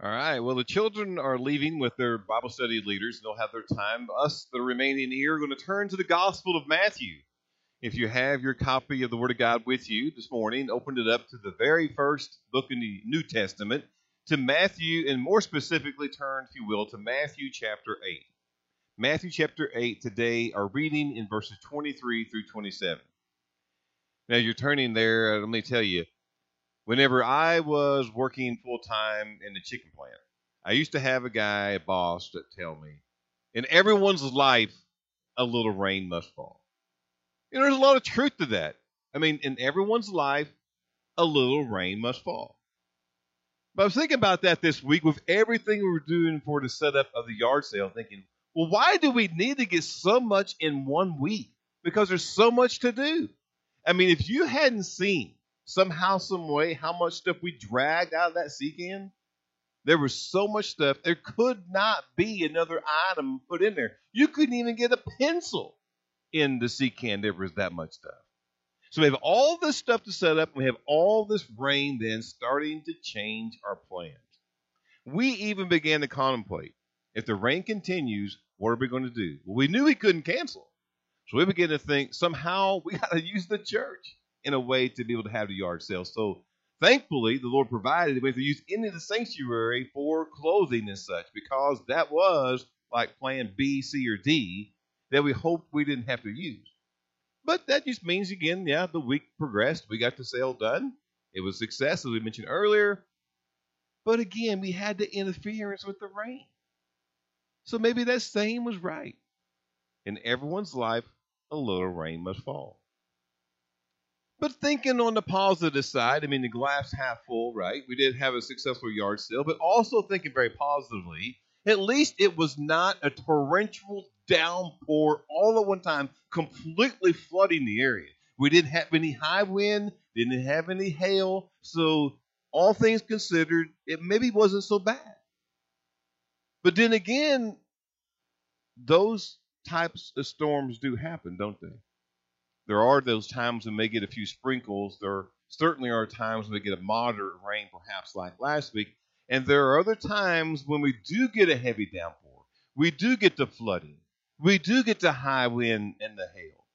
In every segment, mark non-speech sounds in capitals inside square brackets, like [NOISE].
All right. Well, the children are leaving with their Bible study leaders. They'll have their time. Us, the remaining here, are going to turn to the Gospel of Matthew. If you have your copy of the Word of God with you this morning, open it up to the very first book in the New Testament, to Matthew, and more specifically, turn, if you will, to Matthew chapter 8. Matthew chapter 8 today are reading in verses 23 through 27. Now, you're turning there, uh, let me tell you, whenever I was working full time in the chicken plant, I used to have a guy, a boss, that tell me, in everyone's life, a little rain must fall. Know, there's a lot of truth to that. I mean, in everyone's life, a little rain must fall. But I was thinking about that this week with everything we were doing for the setup of the yard sale, thinking, well, why do we need to get so much in one week? Because there's so much to do. I mean, if you hadn't seen somehow, some way, how much stuff we dragged out of that sea can. There was so much stuff. There could not be another item put in there. You couldn't even get a pencil in the sea can. There was that much stuff. So we have all this stuff to set up. We have all this rain then starting to change our plans. We even began to contemplate if the rain continues, what are we going to do? Well, we knew we couldn't cancel. So we began to think somehow [LAUGHS] we got to use the church in a way to be able to have the yard sale. So thankfully, the Lord provided we to use any of the sanctuary for clothing and such, because that was like plan B, C, or D that we hoped we didn't have to use. But that just means again, yeah, the week progressed. We got the sale done. It was success, as we mentioned earlier. But again, we had the interference with the rain. So maybe that saying was right. In everyone's life, a little rain must fall. But thinking on the positive side, I mean, the glass half full, right? We did have a successful yard sale, but also thinking very positively, at least it was not a torrential downpour all at one time, completely flooding the area. We didn't have any high wind, didn't have any hail, so all things considered, it maybe wasn't so bad. But then again, those types of storms do happen, don't they? There are those times when we get a few sprinkles. There certainly are times when we get a moderate rain, perhaps like last week. And there are other times when we do get a heavy downpour. We do get the flooding. We do get the high wind and the hail.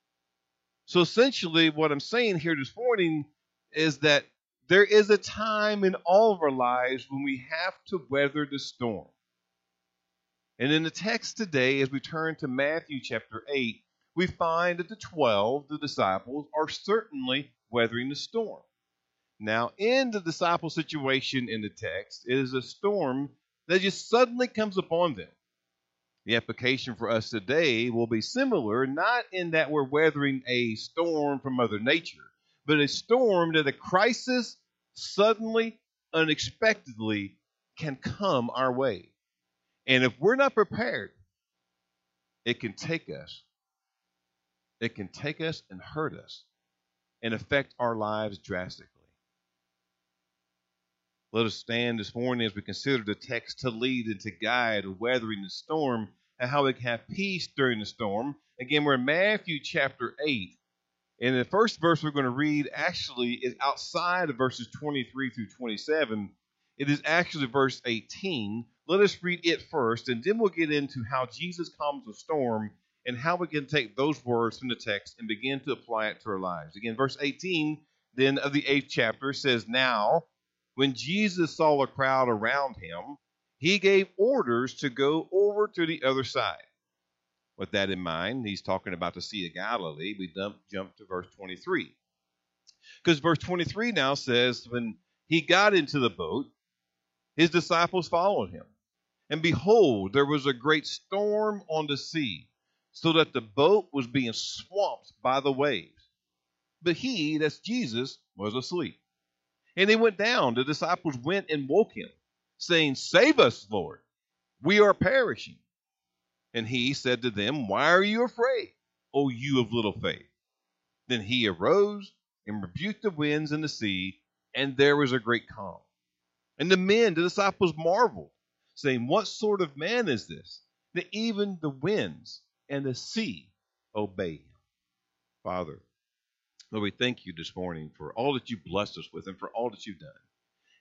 So essentially, what I'm saying here this morning is that there is a time in all of our lives when we have to weather the storm. And in the text today, as we turn to Matthew chapter 8, we find that the 12, the disciples, are certainly weathering the storm. Now, in the disciple situation in the text, it is a storm that just suddenly comes upon them. The application for us today will be similar, not in that we're weathering a storm from Mother Nature, but a storm that a crisis suddenly, unexpectedly can come our way. And if we're not prepared, it can take us that can take us and hurt us and affect our lives drastically. Let us stand this morning as we consider the text to lead and to guide weathering the storm and how we can have peace during the storm. Again, we're in Matthew chapter 8. And the first verse we're going to read actually is outside of verses 23 through 27. It is actually verse 18. Let us read it first, and then we'll get into how Jesus calms the storm and how we can take those words from the text and begin to apply it to our lives. Again, verse 18 then of the eighth chapter says, Now, when Jesus saw a crowd around him, he gave orders to go over to the other side. With that in mind, he's talking about the Sea of Galilee. We jump, jump to verse 23. Because verse 23 now says, When he got into the boat, his disciples followed him. And behold, there was a great storm on the sea so that the boat was being swamped by the waves. But he, that's Jesus, was asleep. And they went down. The disciples went and woke him, saying, Save us, Lord. We are perishing. And he said to them, Why are you afraid, O you of little faith? Then he arose and rebuked the winds and the sea, and there was a great calm. And the men, the disciples, marveled, saying, What sort of man is this, that even the winds and the sea obey him. Father, Lord, we thank you this morning for all that you blessed us with and for all that you've done.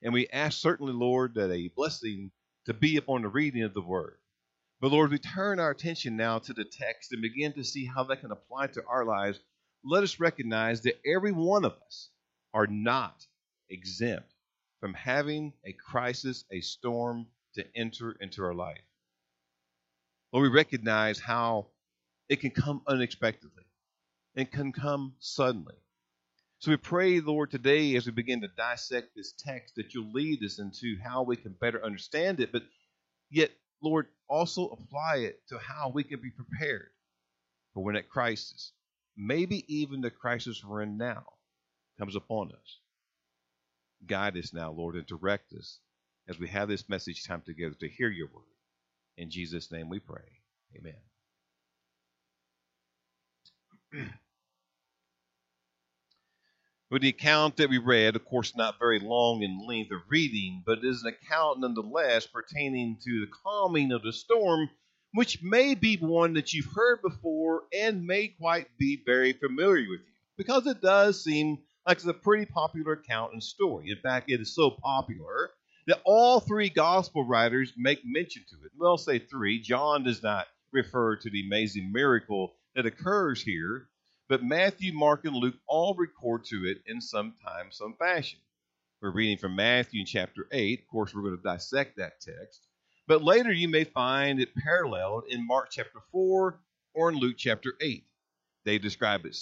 And we ask certainly, Lord, that a blessing to be upon the reading of the word. But Lord, we turn our attention now to the text and begin to see how that can apply to our lives. Let us recognize that every one of us are not exempt from having a crisis, a storm to enter into our life. Lord, we recognize how it can come unexpectedly and can come suddenly. So we pray, Lord, today as we begin to dissect this text, that you'll lead us into how we can better understand it, but yet, Lord, also apply it to how we can be prepared for when that crisis, maybe even the crisis we're in now, comes upon us. Guide us now, Lord, and direct us as we have this message time together to hear your word. In Jesus' name we pray. Amen. With the account that we read, of course, not very long in length of reading, but it is an account nonetheless pertaining to the calming of the storm, which may be one that you've heard before and may quite be very familiar with you, because it does seem like it's a pretty popular account and story. In fact, it is so popular that all three gospel writers make mention to it. Well, say three. John does not refer to the amazing miracle that occurs here, but Matthew, Mark, and Luke all record to it in some time, some fashion. We're reading from Matthew in chapter 8. Of course, we're going to dissect that text. But later you may find it paralleled in Mark chapter 4 or in Luke chapter 8. They describe it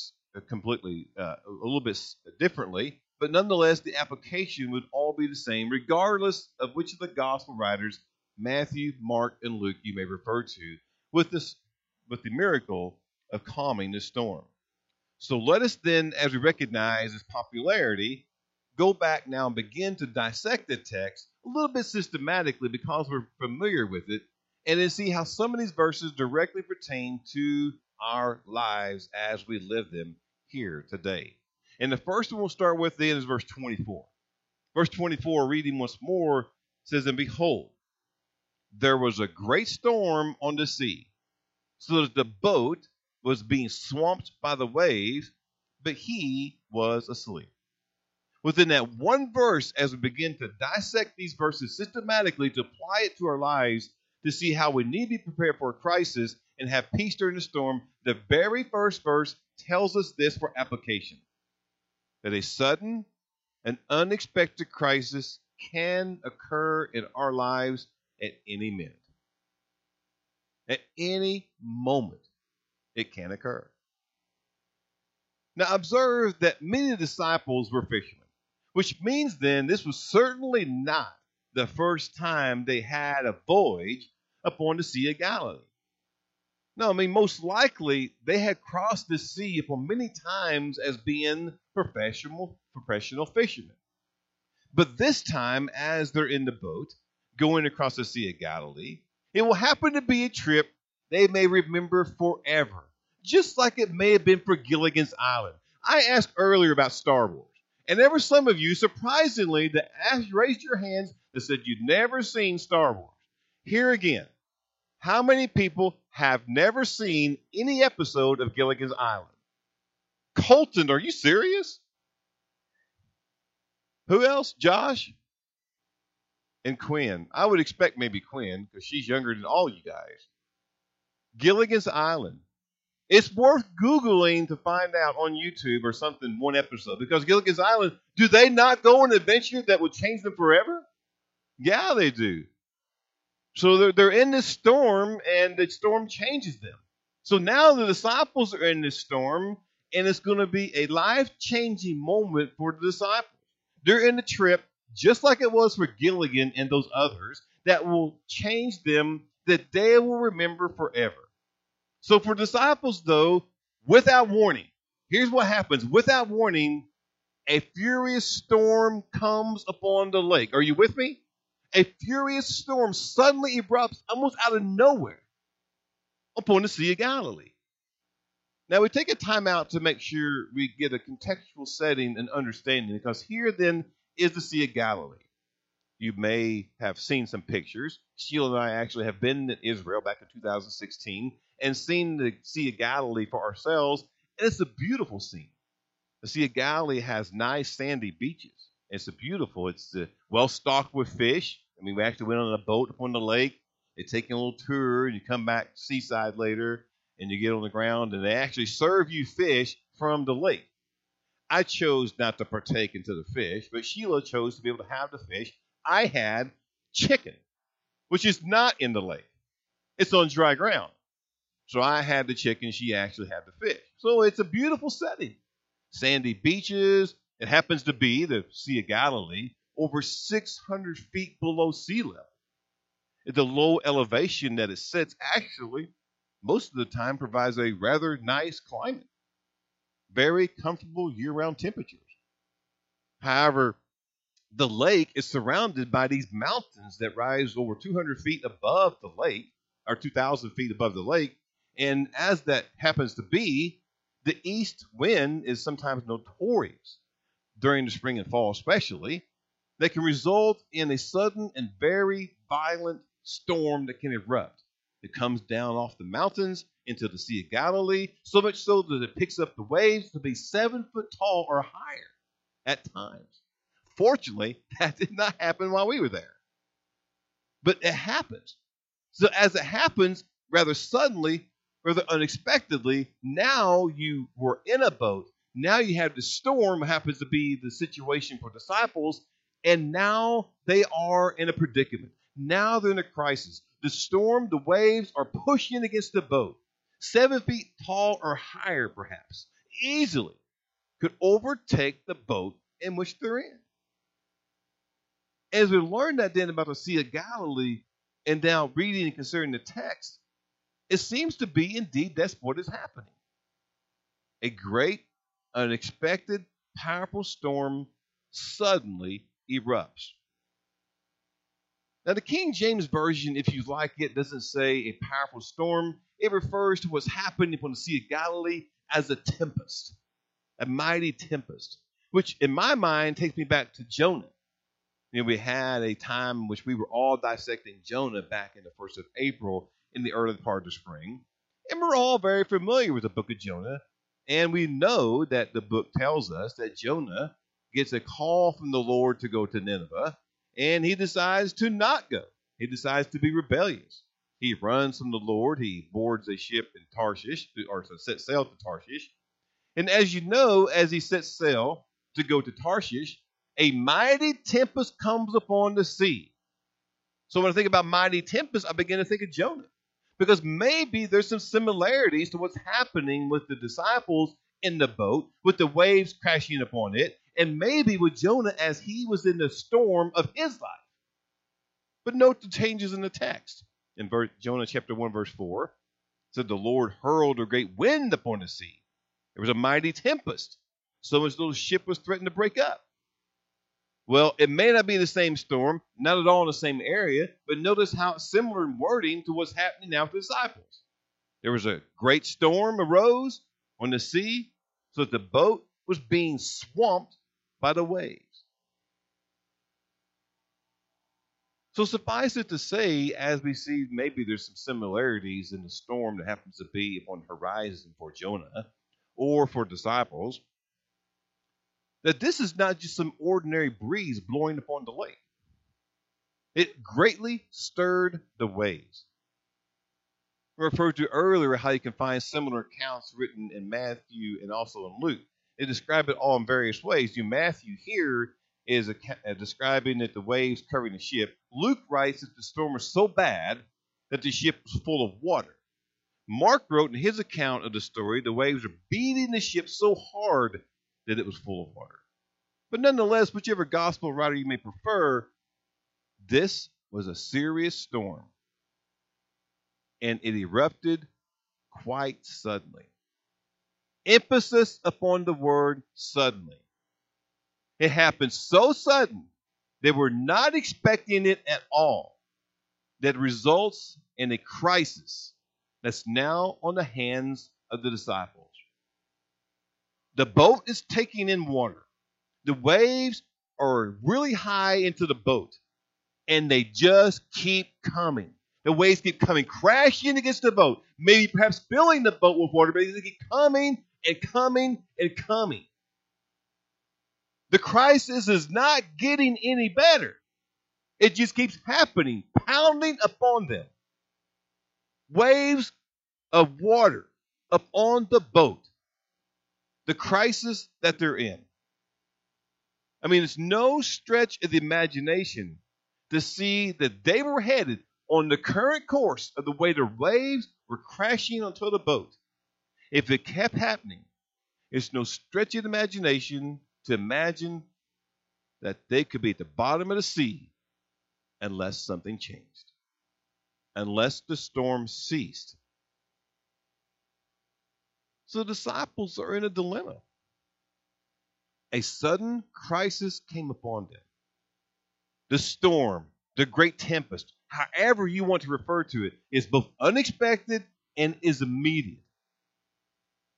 completely, uh, a little bit differently, but nonetheless, the application would all be the same, regardless of which of the gospel writers, Matthew, Mark, and Luke, you may refer to, with this, with the miracle of calming the storm. So let us then, as we recognize its popularity, go back now and begin to dissect the text a little bit systematically because we're familiar with it, and then see how some of these verses directly pertain to our lives as we live them here today. And the first one we'll start with then is verse 24. Verse 24, reading once more, says, And behold, there was a great storm on the sea, so that the boat was being swamped by the waves, but he was asleep. Within that one verse, as we begin to dissect these verses systematically to apply it to our lives, to see how we need to be prepared for a crisis and have peace during the storm, the very first verse tells us this for application that a sudden and unexpected crisis can occur in our lives at any minute. At any moment it can occur. Now, observe that many disciples were fishermen, which means then this was certainly not the first time they had a voyage upon the Sea of Galilee. No, I mean, most likely they had crossed the sea upon many times as being professional, professional fishermen. But this time, as they're in the boat going across the Sea of Galilee, it will happen to be a trip they may remember forever, just like it may have been for Gilligan's Island. I asked earlier about Star Wars, and there were some of you, surprisingly, that asked, raised your hands that said you'd never seen Star Wars. Here again, how many people have never seen any episode of Gilligan's Island? Colton, are you serious? Who else? Josh? And Quinn. I would expect maybe Quinn because she's younger than all you guys. Gilligan's Island. It's worth Googling to find out on YouTube or something one episode because Gilligan's Island, do they not go on an adventure that would change them forever? Yeah, they do. So they're, they're in this storm and the storm changes them. So now the disciples are in this storm and it's going to be a life changing moment for the disciples. They're in the trip just like it was for Gilligan and those others that will change them that they will remember forever. So for disciples, though, without warning, here's what happens without warning, a furious storm comes upon the lake. Are you with me? A furious storm suddenly erupts almost out of nowhere upon the Sea of Galilee. Now we take a time out to make sure we get a contextual setting and understanding because here then is the Sea of Galilee. You may have seen some pictures. Sheila and I actually have been in Israel back in 2016 and seen the Sea of Galilee for ourselves, and it's a beautiful scene. The Sea of Galilee has nice sandy beaches. It's beautiful. It's uh, well stocked with fish. I mean, we actually went on a boat up on the lake. They take you a little tour, and you come back seaside later, and you get on the ground, and they actually serve you fish from the lake. I chose not to partake into the fish, but Sheila chose to be able to have the fish. I had chicken, which is not in the lake. It's on dry ground. So I had the chicken, she actually had the fish. So it's a beautiful setting. Sandy beaches. It happens to be the Sea of Galilee, over 600 feet below sea level. At the low elevation that it sits, actually, most of the time provides a rather nice climate. Very comfortable year round temperatures. However, the lake is surrounded by these mountains that rise over 200 feet above the lake, or 2,000 feet above the lake, and as that happens to be, the east wind is sometimes notorious during the spring and fall, especially, that can result in a sudden and very violent storm that can erupt. It comes down off the mountains into the Sea of Galilee, so much so that it picks up the waves to be seven foot tall or higher at times. Fortunately, [LAUGHS] that did not happen while we were there. But it happens. So as it happens, rather suddenly, rather unexpectedly, now you were in a boat. Now you have the storm happens to be the situation for disciples, and now they are in a predicament. Now they're in a crisis. The storm, the waves are pushing against the boat, seven feet tall or higher, perhaps, easily could overtake the boat in which they're in. As we learn that then about the Sea of Galilee, and now reading and considering the text, it seems to be indeed that's what is happening. A great, unexpected, powerful storm suddenly erupts. Now, the King James Version, if you like it, doesn't say a powerful storm. It refers to what's happening upon the Sea of Galilee as a tempest, a mighty tempest, which in my mind takes me back to Jonah. You know, we had a time in which we were all dissecting Jonah back in the first of April, in the early part of the spring. And we're all very familiar with the book of Jonah. And we know that the book tells us that Jonah gets a call from the Lord to go to Nineveh, and he decides to not go. He decides to be rebellious. He runs from the Lord. He boards a ship in Tarshish, or sets sail to Tarshish. And as you know, as he sets sail to go to Tarshish, a mighty tempest comes upon the sea. So when I think about mighty tempest, I begin to think of Jonah because maybe there's some similarities to what's happening with the disciples in the boat, with the waves crashing upon it, and maybe with Jonah as he was in the storm of his life. But note the changes in the text. In Jonah chapter 1, verse 4, said the Lord hurled a great wind upon the sea. There was a mighty tempest, so much the ship was threatened to break up. Well, it may not be the same storm, not at all in the same area, but notice how similar in wording to what's happening now with the disciples. There was a great storm arose on the sea, so that the boat was being swamped by the waves. So suffice it to say, as we see, maybe there's some similarities in the storm that happens to be upon the horizon for Jonah or for disciples that this is not just some ordinary breeze blowing upon the lake. It greatly stirred the waves. I referred to earlier how you can find similar accounts written in Matthew and also in Luke. They describe it all in various ways. You Matthew here is a, a uh, describing that the waves covering the ship. Luke writes that the storm was so bad that the ship was full of water. Mark wrote in his account of the story the waves were beating the ship so hard that it was full of water. But nonetheless, whichever gospel writer you may prefer, this was a serious storm. And it erupted quite suddenly. Emphasis upon the word suddenly. It happened so sudden, they were not expecting it at all, that results in a crisis that's now on the hands of the disciples. The boat is taking in water. The waves are really high into the boat, and they just keep coming. The waves keep coming, crashing against the boat, maybe perhaps filling the boat with water, but they keep coming and coming and coming. The crisis is not getting any better. It just keeps happening, pounding upon them. Waves of water up on the boat. The crisis that they're in. I mean, it's no stretch of the imagination to see that they were headed on the current course of the way the waves were crashing onto the boat. If it kept happening, it's no stretch of the imagination to imagine that they could be at the bottom of the sea unless something changed, unless the storm ceased. So the disciples are in a dilemma. A sudden crisis came upon them. The storm, the great tempest, however you want to refer to it, is both unexpected and is immediate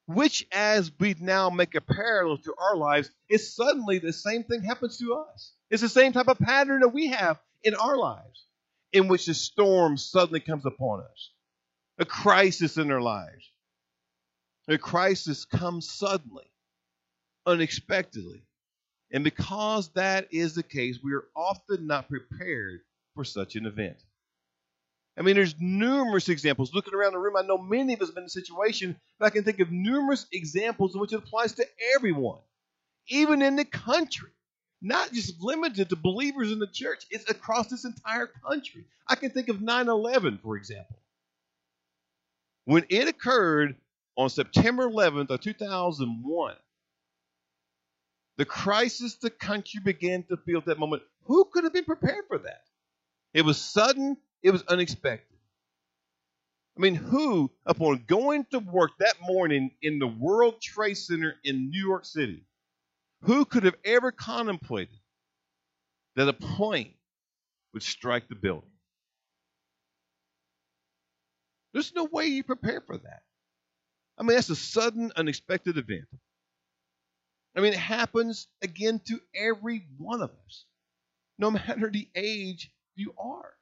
which as we now make a parallel to our lives, is suddenly the same thing happens to us. It's the same type of pattern that we have in our lives, in which the storm suddenly comes upon us, a crisis in our lives. A crisis comes suddenly, unexpectedly. And because that is the case, we are often not prepared for such an event. I mean, there's numerous examples. Looking around the room, I know many of us have been in a situation, but I can think of numerous examples in which it applies to everyone, even in the country. Not just limited to believers in the church, it's across this entire country. I can think of 9 11, for example. When it occurred on September 11th of 2001, the crisis the country began to feel at that moment, who could have been prepared for that? It was sudden, it was unexpected. I mean, who, upon going to work that morning in the World Trade Center in New York City, who could have ever contemplated that a plane would strike the building? There's no way you prepare for that. I mean, that's a sudden, unexpected event. I mean, it happens again to every one of us, no [LAUGHS] matter the age you are.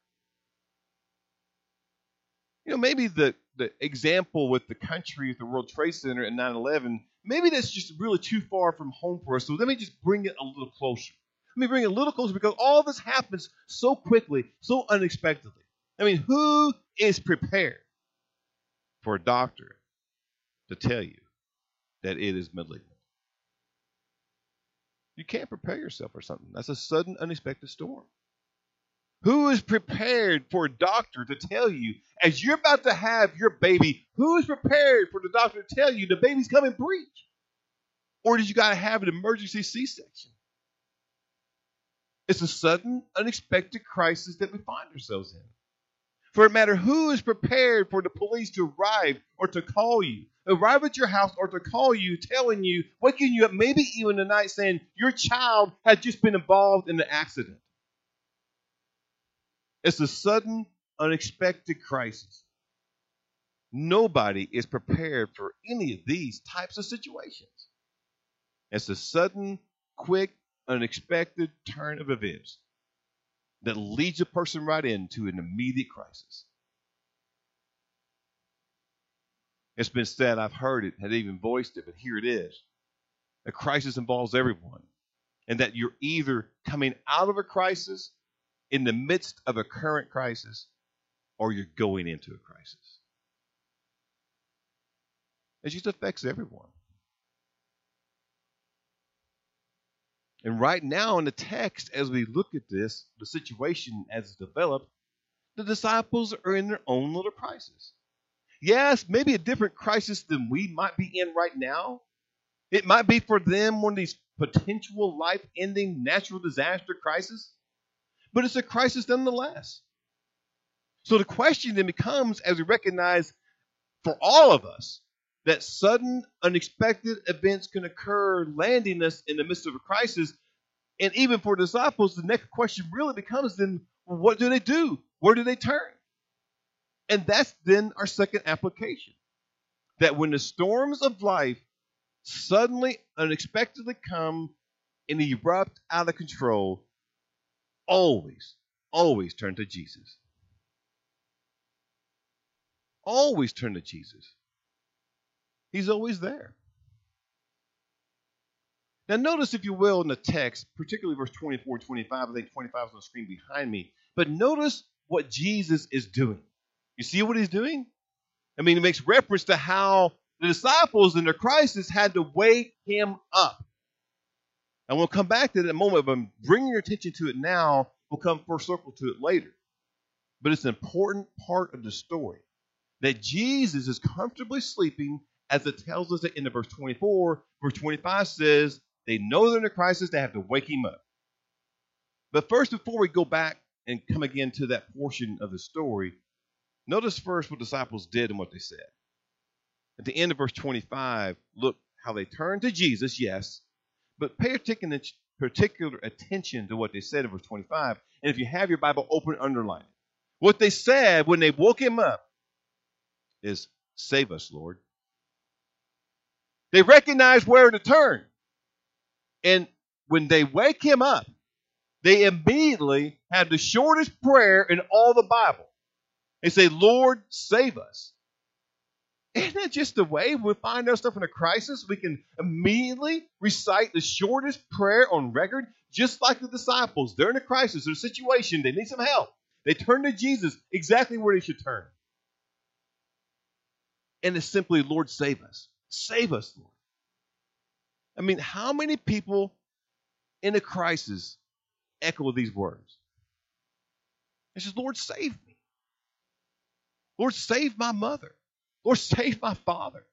You know, maybe the, the example with the country the World Trade Center and 9 11, maybe that's just really too far from home for us. So let me just bring it a little closer. Let me bring it a little closer because all this happens so quickly, so unexpectedly. I mean, who is prepared for a doctor to tell you that it is malignant? You can't prepare yourself for something. That's a sudden, unexpected storm. Who is prepared for a doctor to tell you, as you're about to have your baby, who is prepared for the doctor to tell you the baby's coming breech? Or did you got to have an emergency C section? It's a sudden, unexpected crisis that we find ourselves in. For it matter who is prepared for the police to arrive or to call you, arrive at your house or to call you, telling you, waking you up, maybe even tonight saying your child has just been involved in an accident. It's a sudden, unexpected crisis. Nobody is prepared for any of these types of situations. It's a sudden, quick, unexpected turn of events that leads a person right into an immediate crisis. It's been said, I've heard it, had even voiced it, but here it is. A crisis involves everyone, and that you're either coming out of a crisis in the midst of a current crisis or you're going into a crisis. It just affects everyone. And right now in the text, as we look at this, the situation as it's developed, the disciples are in their own little crisis. Yes, maybe a different crisis than we might be in right now. It might be for them one of these potential life ending natural disaster crises but it's a crisis nonetheless. So the question then becomes as we recognize for all of us that sudden, unexpected events can occur, landing us in the midst of a crisis. And even for disciples, the next question really becomes then what do they do? Where do they turn? And that's then our second application. That when the storms of life suddenly, unexpectedly come and erupt out of control, always, always turn to Jesus. Always turn to Jesus. He's always there. Now, notice, if you will, in the text, particularly verse 24 25, I think 25 is on the screen behind me, but notice what Jesus is doing. You see what he's doing? I mean, it makes reference to how the disciples in their crisis had to wake him up. And we'll come back to that moment, but I'm bringing your attention to it now. We'll come full circle to it later. But it's an important part of the story that Jesus is comfortably sleeping, as it tells us at the end of verse 24. Verse 25 says, They know they're in a crisis, they have to wake him up. But first, before we go back and come again to that portion of the story, notice first what disciples did and what they said. At the end of verse 25, look how they turned to Jesus, yes, but pay particular attention to what they said in verse 25. And if you have your Bible open, underline it. What they said when they woke him up is, Save us, Lord. They recognize where to turn. And when they wake him up, they immediately have the shortest prayer in all the Bible. They say, Lord, save us. Isn't that just the way we find ourselves in a crisis? We can immediately recite the shortest prayer on record, just like the disciples. They're in a crisis, a situation, they need some help. They turn to Jesus exactly where they should turn. And it's simply, Lord, save us. Save us, Lord. I mean, how many people in a crisis echo these words? It says, Lord, save me. Lord, save my mother. Lord, [LAUGHS] save my father.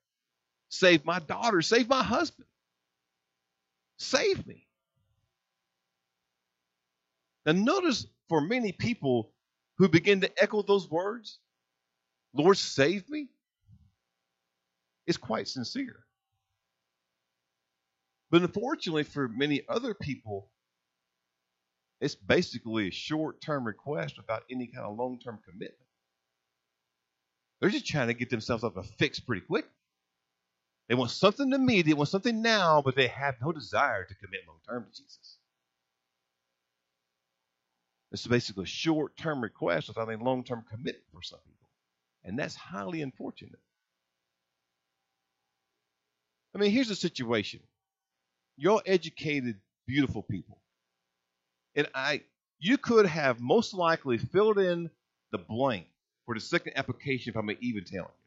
Save my daughter. Save my husband. Save me. Now, notice for many people who begin to echo those words, Lord, save me, is quite sincere. But unfortunately, for many other people, it's basically a short term request without any kind of long term commitment. They're just trying to get themselves up a fix pretty quick. They want something immediate, they want something now, but they have no desire to commit long term to Jesus. It's basically a short term request without any long term commitment for some people. And that's highly unfortunate. I mean, here's the situation. You're educated, beautiful people. And I you could have most likely filled in the blank for the second application, if I'm even telling you.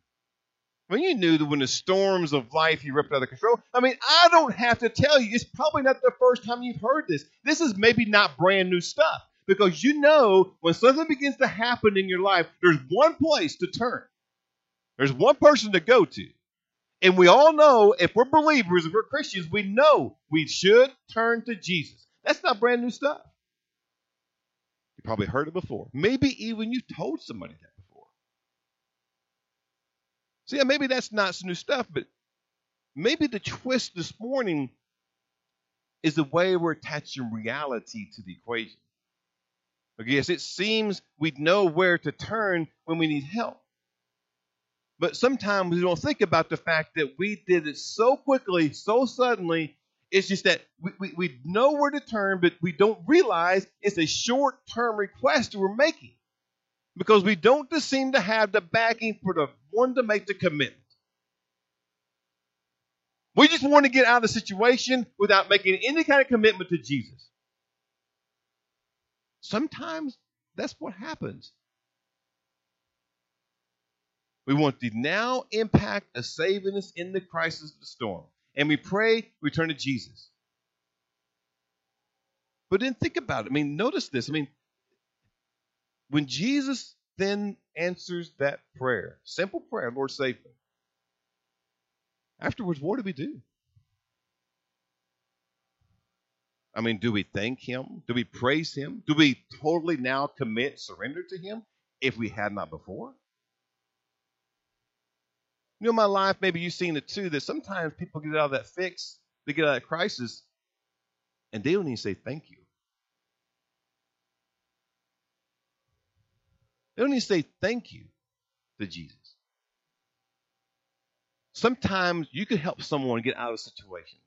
When you knew that when the storms of life you ripped out of control, I mean, I don't have to tell you, it's probably not the first time you've heard this. This is maybe not brand new stuff because you know when something begins to happen in your life, there's one place to turn, there's one person to go to. And we all know if we're believers, if we're Christians, we know we should turn to Jesus. That's not brand new stuff. You probably heard it before. Maybe even you told somebody that. Before. See, maybe that's not new stuff, but maybe the twist this morning is the way we're attaching reality to the equation. Okay, yes, it seems we know where to turn when we need help. But sometimes we don't think about the fact that we did it so quickly, so suddenly. It's just that we, we, we know where to turn, but we don't realize it's a short term request we're making because we don't seem to have the backing for the one to make the commitment. We just want to get out of the situation without making any kind of commitment to Jesus. Sometimes that's what happens. We want the now impact of saving us in the crisis of the storm. And we pray, we turn to Jesus. But then think about it. I mean, notice this. I mean, when Jesus then answers that prayer, simple prayer, Lord, save me. Afterwards, what do we do? I mean, do we thank Him? Do we praise Him? Do we totally now commit, surrender to Him if we had not before? You know, my life, maybe you've seen it too, that sometimes people get out of that fix, they get out of that crisis, and they don't even say thank you. They don't even say thank you to Jesus. Sometimes you can help someone get out of a situation,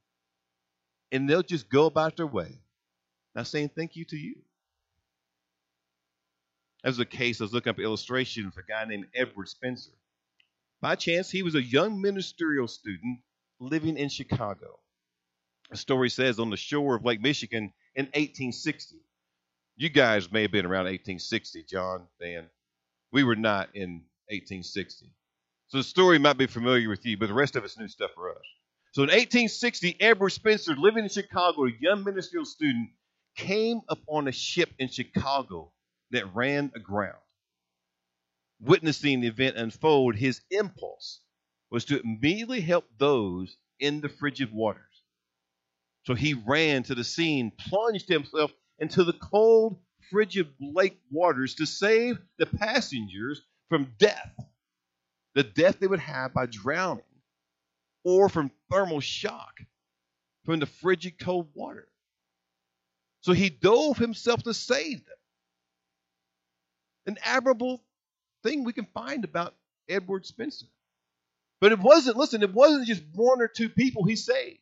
and they'll just go about their way, not saying thank you to you. As a case, I was looking up an illustration of a guy named Edward Spencer. By chance, he was a young ministerial student living in Chicago. The story says on the shore of Lake Michigan in 1860. You guys may have been around 1860, John, Dan. We were not in 1860. So the story might be familiar with you, but the rest of it's new stuff for us. So in 1860, Edward Spencer, living in Chicago, a young ministerial student, came upon a ship in Chicago that ran aground. Witnessing the event unfold, his impulse was to immediately help those in the frigid waters. So he ran to the scene, plunged himself into the cold, frigid lake waters to save the passengers from death, the death they would have by drowning or from thermal shock from the frigid cold water. So he dove himself to save them. An admirable thing we can find about Edward Spencer. But it wasn't, listen, it wasn't just one or two people he saved.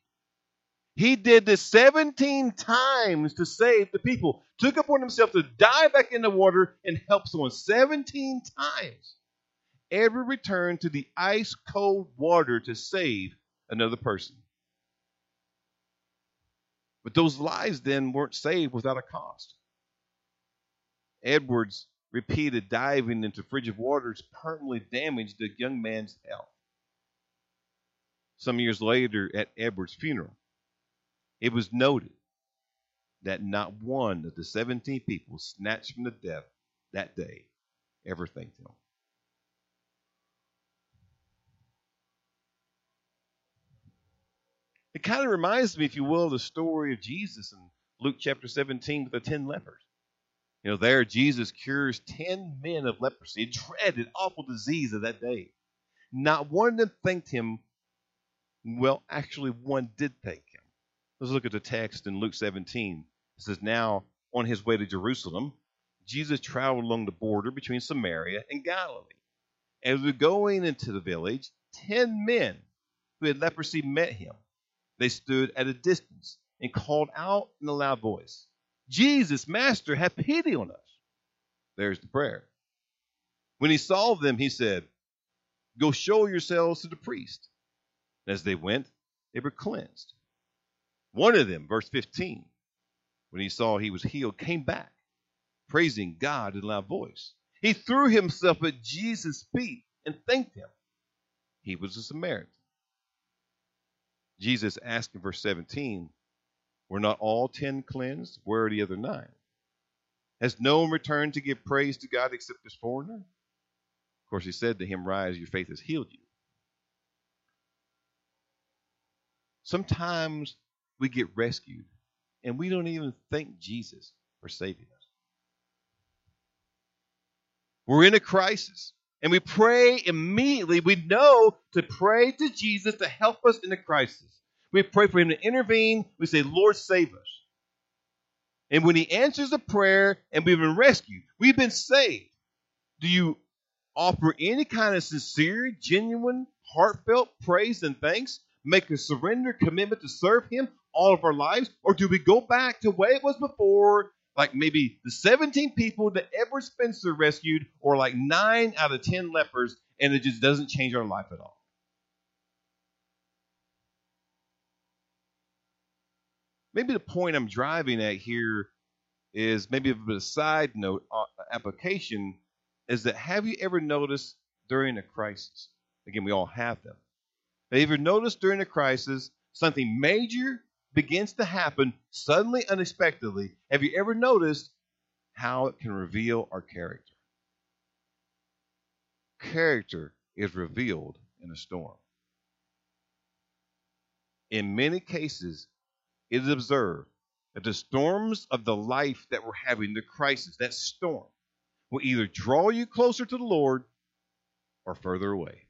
He did this 17 times to save the people, took upon himself to dive back in the water and help someone 17 times. Edward returned to the ice cold water to save another person. But those lives then weren't saved without a cost. Edwards' repeated diving into frigid waters permanently damaged the young man's health. Some years later, at Edwards' funeral, it was noted that not one of the 17 people snatched from the death that day ever thanked him. It kind of reminds me, if you will, of the story of Jesus in Luke chapter 17 with the 10 lepers. You know, there Jesus cures 10 men of leprosy, a dreaded, awful disease of that day. Not one of them thanked him. Well, actually, one did thank him. Let's look at the text in Luke 17. It says, Now, on his way to Jerusalem, Jesus traveled along the border between Samaria and Galilee. As we were going into the village, 10 men who had leprosy met him they stood at a distance and called out in a loud voice, Jesus, Master, have pity on us. There's the prayer. When he saw them, he said, Go show yourselves to the priest. And as they went, they were cleansed. One of them, verse 15, when he saw he was healed, came back, praising God in loud voice. He threw himself at Jesus' feet and thanked him. He was a Samaritan. Jesus asked in verse 17, Were not all ten cleansed? Where are the other nine? Has no one returned to give praise to God except this foreigner? Of course, he said to him, Rise, your faith has healed you. Sometimes we get rescued and we don't even thank Jesus for saving us. We're in a crisis and we pray immediately. We know to pray to Jesus to help us in the crisis. We pray for him to intervene. We say, Lord, save us. And when he answers the prayer and we've been rescued, we've been saved, do you offer any kind of sincere, genuine, heartfelt praise and thanks? Make a surrender commitment to serve him all of our lives? Or do we go back to way it was before like maybe the 17 people that Edward Spencer rescued, or like nine out of 10 lepers, and it just doesn't change our life at all. Maybe the point I'm driving at here is maybe a bit of side note uh, application is that have you ever noticed during a crisis? Again, we all have them. Have you ever noticed during a crisis something major begins to happen suddenly, unexpectedly, have you ever noticed how it can reveal our character? Character is revealed in a storm. In many cases, it is observed that the storms of the life that we're having, the crisis, that storm, will either draw you closer to the Lord or further away.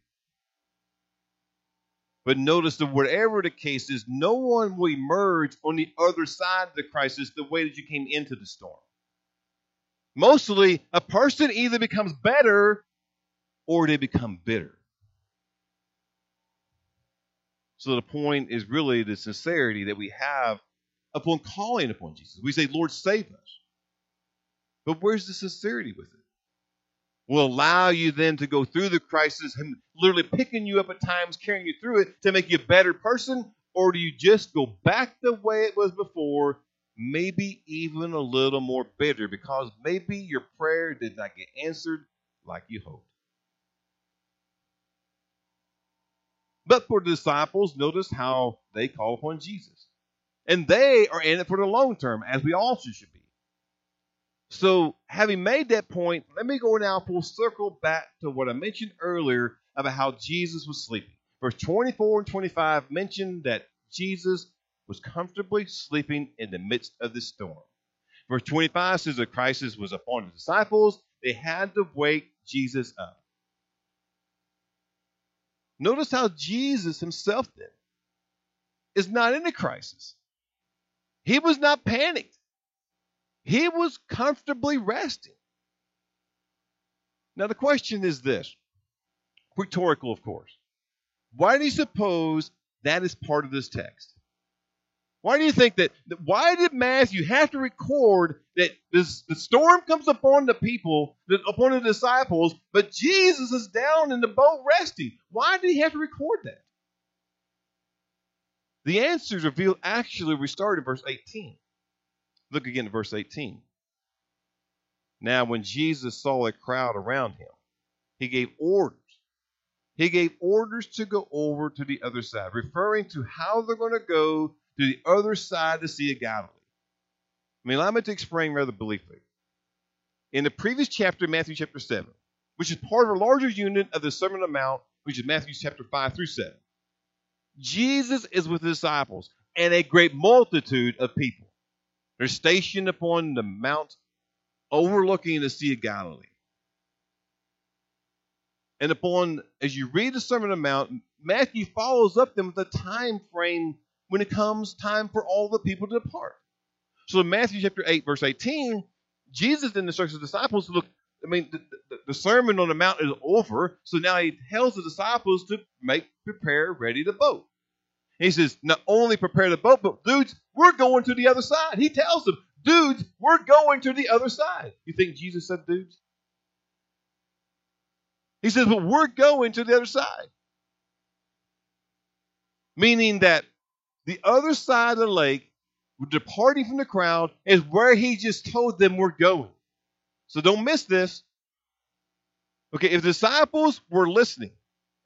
But notice that whatever the case is, no one will emerge on the other side of the crisis the way that you came into the storm. Mostly, a person either becomes better or they become bitter. So the point is really the sincerity that we have upon calling upon Jesus. We say, Lord, save us. But where's the sincerity with it? will allow you then to go through the crisis, and literally picking you up at times, carrying you through it to make you a better person? or do you just go back the way it was before, maybe even a little more bitter because maybe your prayer did not get answered like you hoped? But for the disciples, notice how they call upon Jesus. And they are in it for the long term, as we also should be. So, having made that point, let me go now full circle back to what I mentioned earlier about how Jesus was sleeping. Verse 24 and 25 mention that Jesus was comfortably sleeping in the midst of the storm. Verse 25 says the crisis was upon the disciples. They had to wake Jesus up. Notice how Jesus himself then is not in a crisis. He was not panicked. He was comfortably resting. Now, the question is this rhetorical, of course. Why do you suppose that is part of this text? Why do you think that? Why did Matthew have to record that this, the storm comes upon the people, upon the disciples, but Jesus is down in the boat resting? Why did he have to record that? The answer is revealed actually, we start in verse 18. Look again at verse 18. Now, when Jesus saw a crowd around him, he gave orders he gave orders to go over to the other side, referring to how they're going to go to the other side of the Sea of Galilee. I mean, allow me to explain rather briefly. In the previous chapter, Matthew chapter 7, which is part of a larger unit of the Sermon on the Mount, which is Matthew chapter 5 through 7, Jesus is with the disciples and a great multitude of people. They're stationed upon the mount overlooking the Sea of Galilee. And upon, as you read the Sermon on the Mount, Matthew follows up them with a time frame when it comes time for all the people to depart. So in Matthew chapter 8, verse 18, Jesus then instructs his disciples to look. I mean, the, the, the, Sermon on the Mount is over, so now he tells the disciples to make, prepare, ready the boat. He says, not only prepare the boat, but dudes, we're going to the other side. He tells them, dudes, we're going to the other side. You think Jesus said dudes? He says, but we're going to the other side. Meaning that the other side of the lake, departing from the crowd, is where he just told them we're going. So don't miss this. Okay, if the disciples were listening,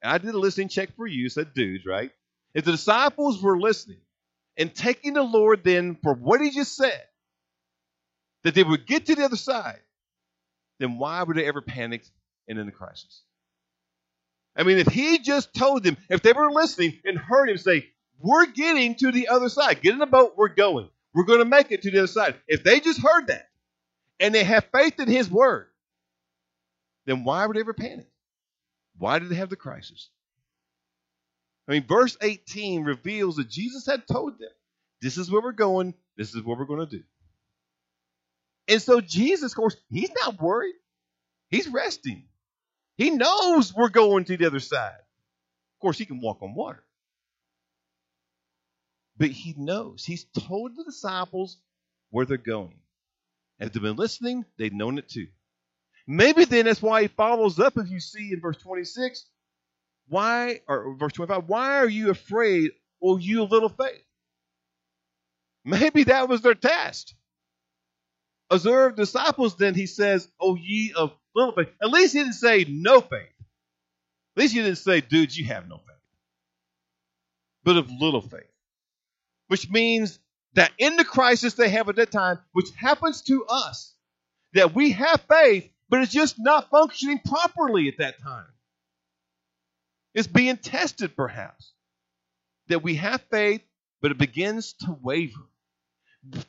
I did a listening check for you, said dudes, right? If the disciples were listening and taking the Lord then for what he just said, that they would get to the other side, then why would they ever panic and in the crisis? I mean, if he just told them, if they were listening and heard him say, We're getting to the other side, get in the boat, we're going. We're going to make it to the other side. If they just heard that and they have faith in his word, then why would they ever panic? Why did they have the crisis? I mean, verse 18 reveals that Jesus had told them, This is where we're going, this is what we're going to do. And so Jesus, of course, he's not worried. He's resting. He knows we're going to the other side. Of course, he can walk on water. But he knows. He's told the disciples where they're going. And if they've been listening, they've known it too. Maybe then that's why he follows up, if you see in verse 26, why, or verse 25, why are you afraid, O you of little faith? Maybe that was their test. Observe disciples, then he says, O ye of little faith. At least he didn't say no faith. At least he didn't say, dude, you have no faith. But of little faith. Which means that in the crisis they have at that time, which happens to us, that we have faith, but it's just not functioning properly at that time. It's being tested, perhaps. That we have faith, but it begins to waver.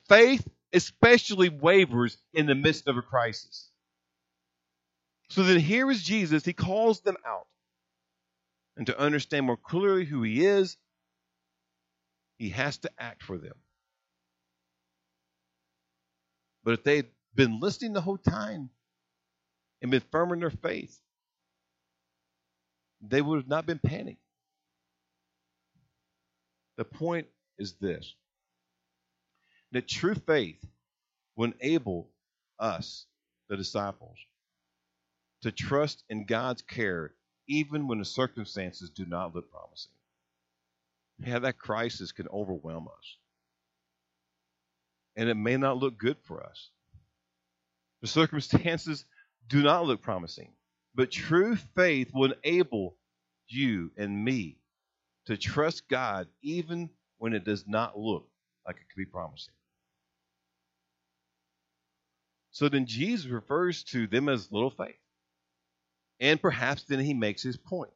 Faith especially wavers in the midst of a crisis. So then here is Jesus. He calls them out. And to understand more clearly who he is, he has to act for them. But if they had been listening the whole time and been firm in their faith, they would have not been panicked. The point is this that true faith will enable us, the disciples, to trust in God's care even when the circumstances do not look promising. Yeah, that crisis can overwhelm us. And it may not look good for us. The [LAUGHS] circumstances do not look promising. But true faith will enable you and me to trust God even when it does not look like it could be promising. So then Jesus refers to them as little faith. And perhaps then he makes his point.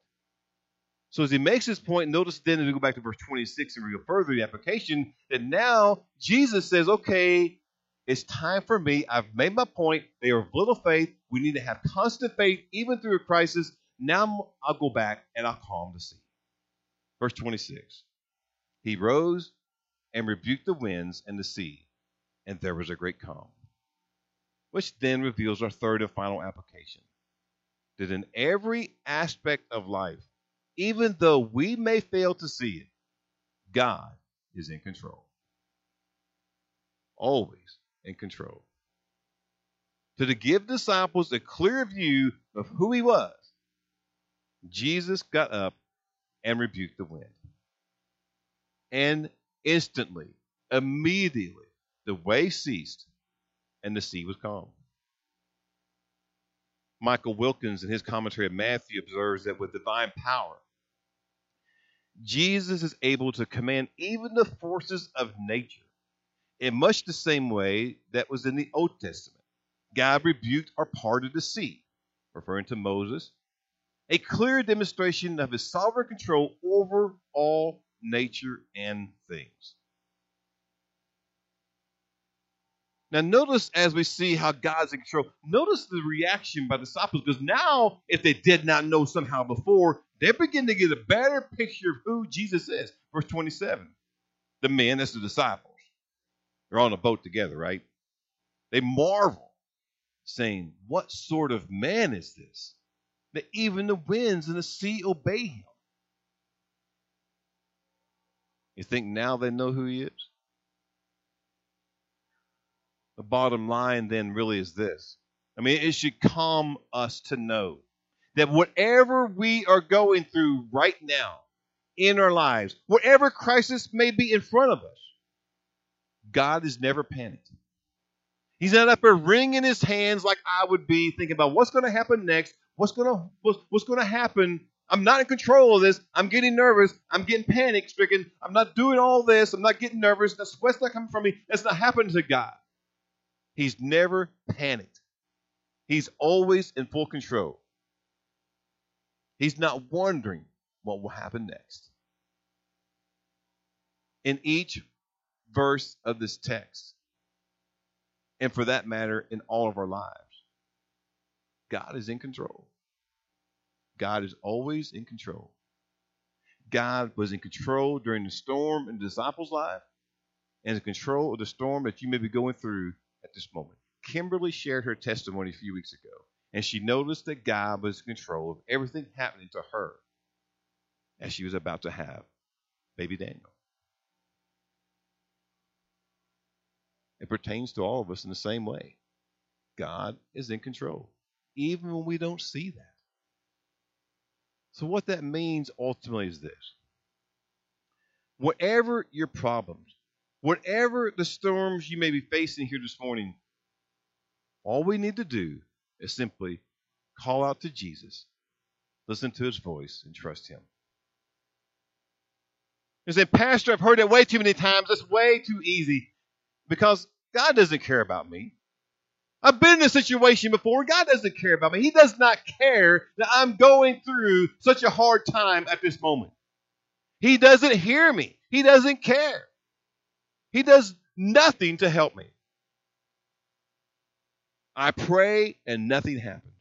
So as he makes his point, notice then as we go back to verse 26 and we go further the application, that now Jesus says, okay, it's time for me. I've made my point. They are of little faith. We need to have constant faith even through a crisis. Now I'll go back and I'll calm the sea. Verse 26. He rose and rebuked the winds and the sea, and there was a great calm. Which then reveals our third and final application that in every aspect of life, even though we may fail to see it, God is in control. Always in control. So to give disciples a clear view of who he was, Jesus got up and rebuked the wind. And instantly, immediately, the wave ceased and the sea was calm. Michael Wilkins, in his commentary of Matthew, observes that with divine power, Jesus is able to command even the forces of nature in much the same way that was in the Old Testament. God rebuked or parted the sea, referring to Moses, a clear demonstration of his sovereign control over all nature and things. Now, notice as we see how God's in control, notice the reaction by the disciples, because now, if they did not know somehow before, they begin to get a better picture of who Jesus is. Verse 27. The men, that's the disciples, they're on a boat together, right? They marvel, saying, What sort of man is this? That even the winds and the sea obey him. You think now they know who he is? The bottom line then really is this. I mean, it should calm us to know that whatever we are going through right now in our lives, whatever crisis may be in front of us, God is never panicked. He's not up there wringing his hands like I would be, thinking about what's going to happen next, what's going to what's, what's going to happen. I'm not in control of this. I'm getting nervous. I'm getting panic stricken. I'm not doing all this. I'm not getting nervous. The sweat's not coming from me. That's not happening to God. He's never panicked. He's always in full control. He's not wondering what will happen next. In each verse of this text, and for that matter, in all of our lives, God is in control. God is always in control. God was in control during the storm in the disciples' life and in control of the storm that you may be going through at this moment. Kimberly shared her testimony a few weeks ago, and she noticed that God was in control of everything happening to her as she was about to have baby Daniel. It pertains to all of us in the same way. God is in control, even when we don't see that. So, what that means ultimately is this whatever your problems, whatever the storms you may be facing here this morning, all we need to do is simply call out to Jesus, listen to his voice, and trust him. You say, Pastor, I've heard it way too many times. It's way too easy because God doesn't care about me. I've been in a situation before. God doesn't care about me. He does not care that I'm going through such a hard time at this moment. He doesn't hear me. He doesn't care. He does nothing to help me. I pray and nothing happens.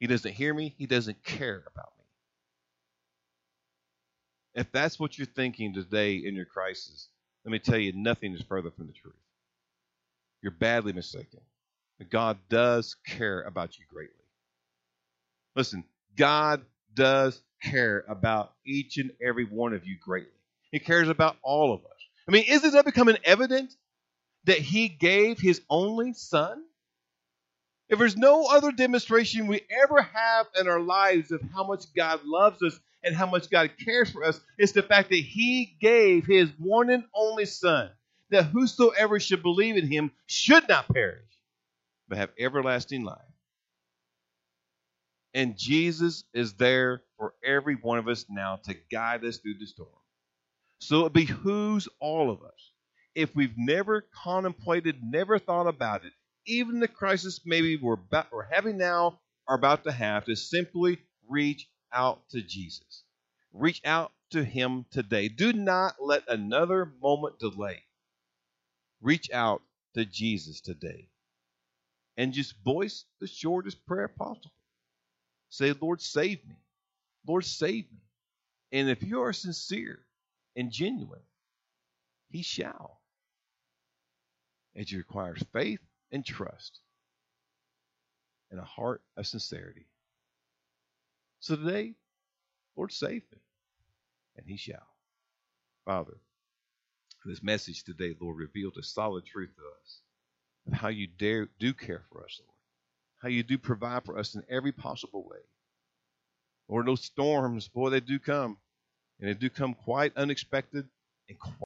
He doesn't hear me. He doesn't care about me. If that's what you're thinking today in your crisis, let me tell you, nothing is further from the truth. You're badly mistaken. God does care about you greatly. Listen, God does care about each and every one of you greatly. He cares about all of us. I mean, isn't that becoming evident that He gave His only Son? If there's no other demonstration we ever have in our lives of how much God loves us and how much God cares for us it's the fact that He gave His one and only Son, that whosoever should believe in Him should not perish, but have everlasting life. And Jesus is there for every one of us now to guide us through the storm. So it behooves all of us, if we've never contemplated, never thought about it, even the crisis maybe we're, about, we're having now are about to have, to simply reach out to Jesus. Reach out to Him today. Do not let another moment delay. Reach out to Jesus today. And just voice the shortest prayer possible. Say, Lord, save me. Lord, save me. And if you are sincere and genuine, He shall. It requires faith and trust and a heart of sincerity. So today, Lord, save me, and He shall. Father, this message today, Lord, revealed a solid truth to us of how you dare do care for us, Lord how you do provide for us in every possible way. Lord, those storms, boy, they do come. And they do come quite unexpected and